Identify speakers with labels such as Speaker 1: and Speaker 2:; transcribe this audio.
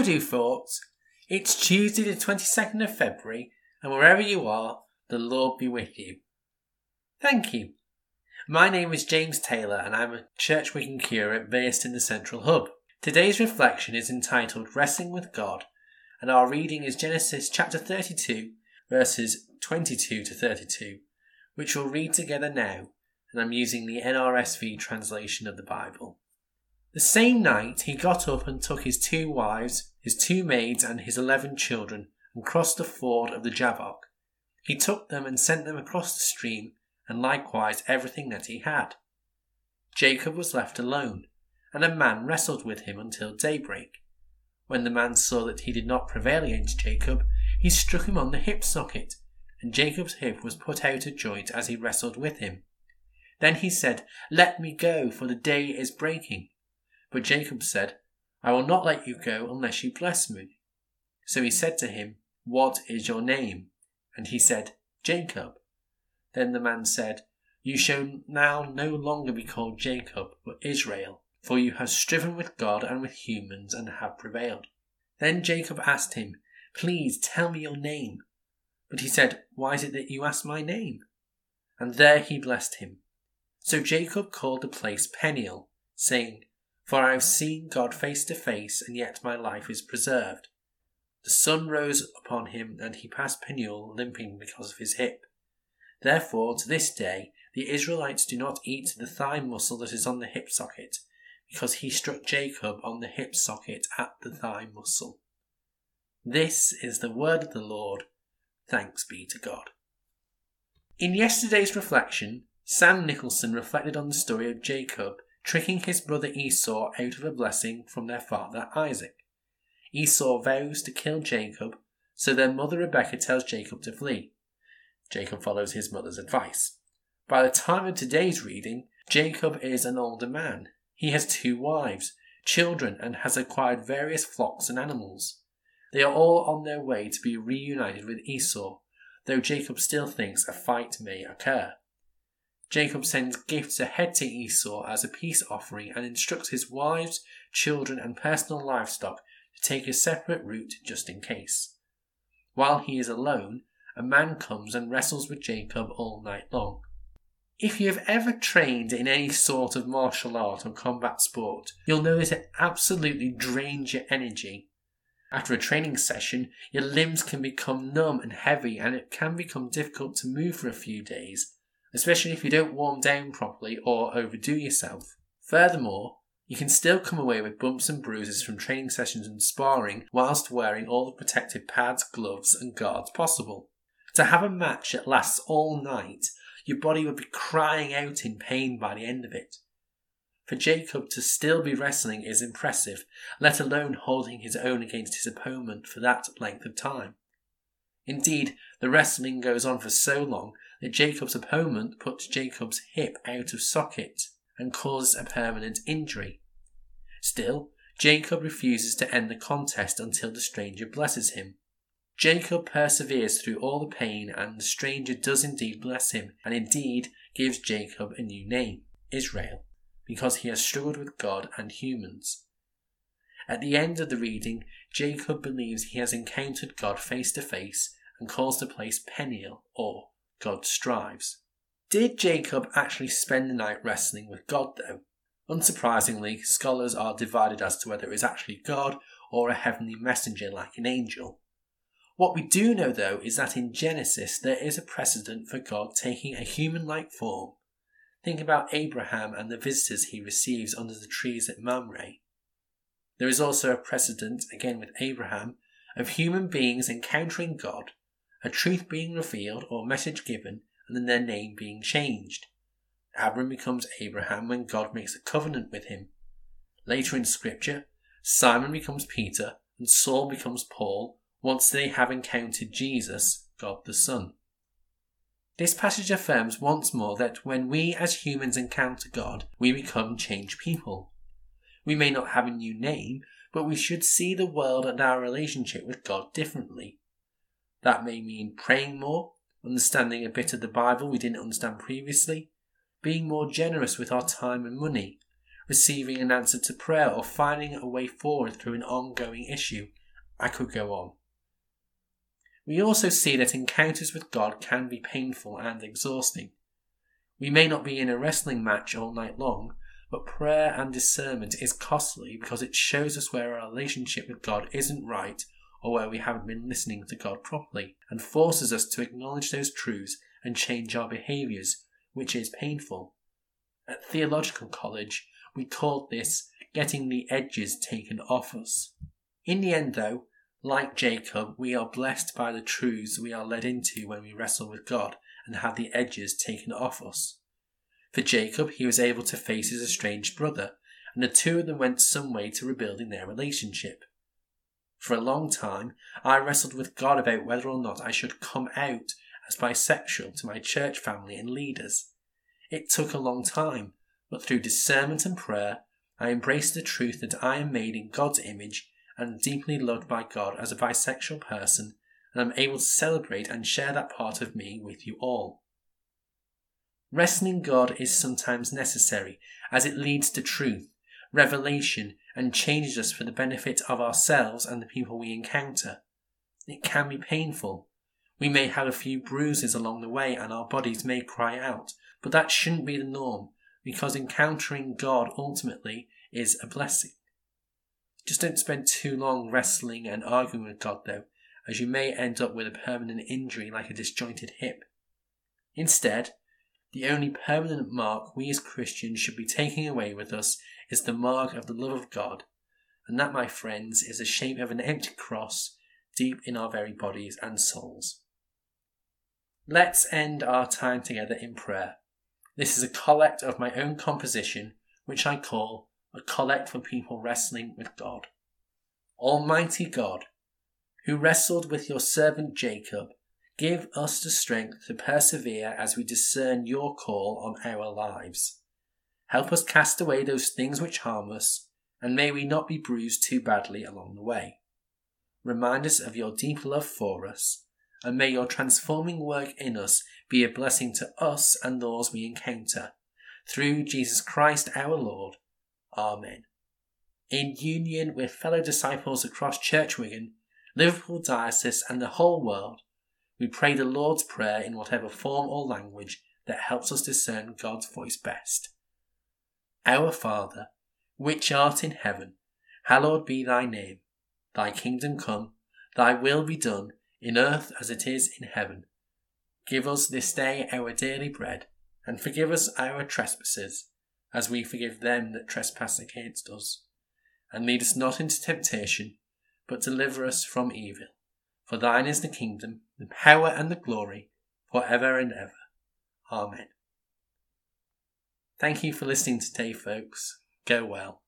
Speaker 1: How do, thoughts? It's Tuesday, the 22nd of February, and wherever you are, the Lord be with you. Thank you. My name is James Taylor, and I'm a church Wigan curate based in the Central Hub. Today's reflection is entitled Wrestling with God, and our reading is Genesis chapter 32, verses 22 to 32, which we'll read together now, and I'm using the NRSV translation of the Bible. The same night he got up and took his two wives, his two maids, and his eleven children, and crossed the ford of the Jabbok. He took them and sent them across the stream, and likewise everything that he had. Jacob was left alone, and a man wrestled with him until daybreak. When the man saw that he did not prevail against Jacob, he struck him on the hip socket, and Jacob's hip was put out of joint as he wrestled with him. Then he said, Let me go, for the day is breaking. But Jacob said, I will not let you go unless you bless me. So he said to him, What is your name? And he said, Jacob. Then the man said, You shall now no longer be called Jacob, but Israel, for you have striven with God and with humans and have prevailed. Then Jacob asked him, Please tell me your name. But he said, Why is it that you ask my name? And there he blessed him. So Jacob called the place Peniel, saying, For I have seen God face to face, and yet my life is preserved. The sun rose upon him, and he passed Peniel limping because of his hip. Therefore, to this day, the Israelites do not eat the thigh muscle that is on the hip socket, because he struck Jacob on the hip socket at the thigh muscle. This is the word of the Lord. Thanks be to God. In yesterday's reflection, Sam Nicholson reflected on the story of Jacob tricking his brother Esau out of a blessing from their father Isaac. Esau vows to kill Jacob, so their mother Rebekah tells Jacob to flee. Jacob follows his mother's advice. By the time of today's reading, Jacob is an older man. He has two wives, children, and has acquired various flocks and animals. They are all on their way to be reunited with Esau, though Jacob still thinks a fight may occur. Jacob sends gifts ahead to Esau as a peace offering and instructs his wives, children, and personal livestock to take a separate route just in case. While he is alone, a man comes and wrestles with Jacob all night long. If you have ever trained in any sort of martial art or combat sport, you'll know it absolutely drains your energy. After a training session, your limbs can become numb and heavy, and it can become difficult to move for a few days, especially if you don't warm down properly or overdo yourself. Furthermore, you can still come away with bumps and bruises from training sessions and sparring whilst wearing all the protective pads, gloves, and guards possible. To have a match that lasts all night, your body would be crying out in pain by the end of it. For Jacob to still be wrestling is impressive, let alone holding his own against his opponent for that length of time. Indeed, the wrestling goes on for so long that Jacob's opponent puts Jacob's hip out of socket and causes a permanent injury. Still, Jacob refuses to end the contest until the stranger blesses him. Jacob perseveres through all the pain, and the stranger does indeed bless him, and indeed gives Jacob a new name, Israel, because he has struggled with God and humans. At the end of the reading, Jacob believes he has encountered God face to face and calls the place Peniel, or God strives. Did Jacob actually spend the night wrestling with God, though? Unsurprisingly, scholars are divided as to whether it was actually God or a heavenly messenger like an angel. What we do know, though, is that in Genesis there is a precedent for God taking a human like form. Think about Abraham and the visitors he receives under the trees at Mamre. There is also a precedent, again with Abraham, of human beings encountering God, a truth being revealed or a message given, and then their name being changed. Abram becomes Abraham when God makes a covenant with him. Later in Scripture, Simon becomes Peter and Saul becomes Paul once they have encountered Jesus, God the Son. This passage affirms once more that when we as humans encounter God, we become changed people. We may not have a new name, but we should see the world and our relationship with God differently. That may mean praying more, understanding a bit of the Bible we didn't understand previously, being more generous with our time and money, receiving an answer to prayer, or finding a way forward through an ongoing issue. I could go on. We also see that encounters with God can be painful and exhausting. We may not be in a wrestling match all night long, but prayer and discernment is costly because it shows us where our relationship with God isn't right or where we haven't been listening to God properly, and forces us to acknowledge those truths and change our behaviours, which is painful. At theological college, we called this getting the edges taken off us. In the end, though, like Jacob, we are blessed by the truths we are led into when we wrestle with God and have the edges taken off us. For Jacob, he was able to face his estranged brother, and the two of them went some way to rebuilding their relationship. For a long time, I wrestled with God about whether or not I should come out as bisexual to my church family and leaders. It took a long time, but through discernment and prayer, I embraced the truth that I am made in God's image and deeply loved by God as a bisexual person, and I'm able to celebrate and share that part of me with you all. Wrestling God is sometimes necessary as it leads to truth, revelation, and changes us for the benefit of ourselves and the people we encounter. It can be painful. We may have a few bruises along the way and our bodies may cry out, but that shouldn't be the norm because encountering God ultimately is a blessing. Just don't spend too long wrestling and arguing with God, though, as you may end up with a permanent injury like a disjointed hip. Instead, the only permanent mark we as Christians should be taking away with us is the mark of the love of God, and that, my friends, is the shape of an empty cross deep in our very bodies and souls. Let's end our time together in prayer. This is a collect of my own composition, which I call a collect for people wrestling with God. Almighty God, who wrestled with your servant Jacob, give us the strength to persevere as we discern your call on our lives. Help us cast away those things which harm us, and may we not be bruised too badly along the way. Remind us of your deep love for us, and may your transforming work in us be a blessing to us and those we encounter. Through Jesus Christ our Lord. Amen. In union with fellow disciples across Church Wigan, Liverpool Diocese, and the whole world, we pray the Lord's Prayer in whatever form or language that helps us discern God's voice best. Our Father, which art in heaven, hallowed be thy name. Thy kingdom come, thy will be done, in earth as it is in heaven. Give us this day our daily bread, and forgive us our trespasses as we forgive them that trespass against us. And lead us not into temptation, but deliver us from evil. For thine is the kingdom, the power, and the glory, for ever and ever. Amen. Thank you for listening today, folks. Go well.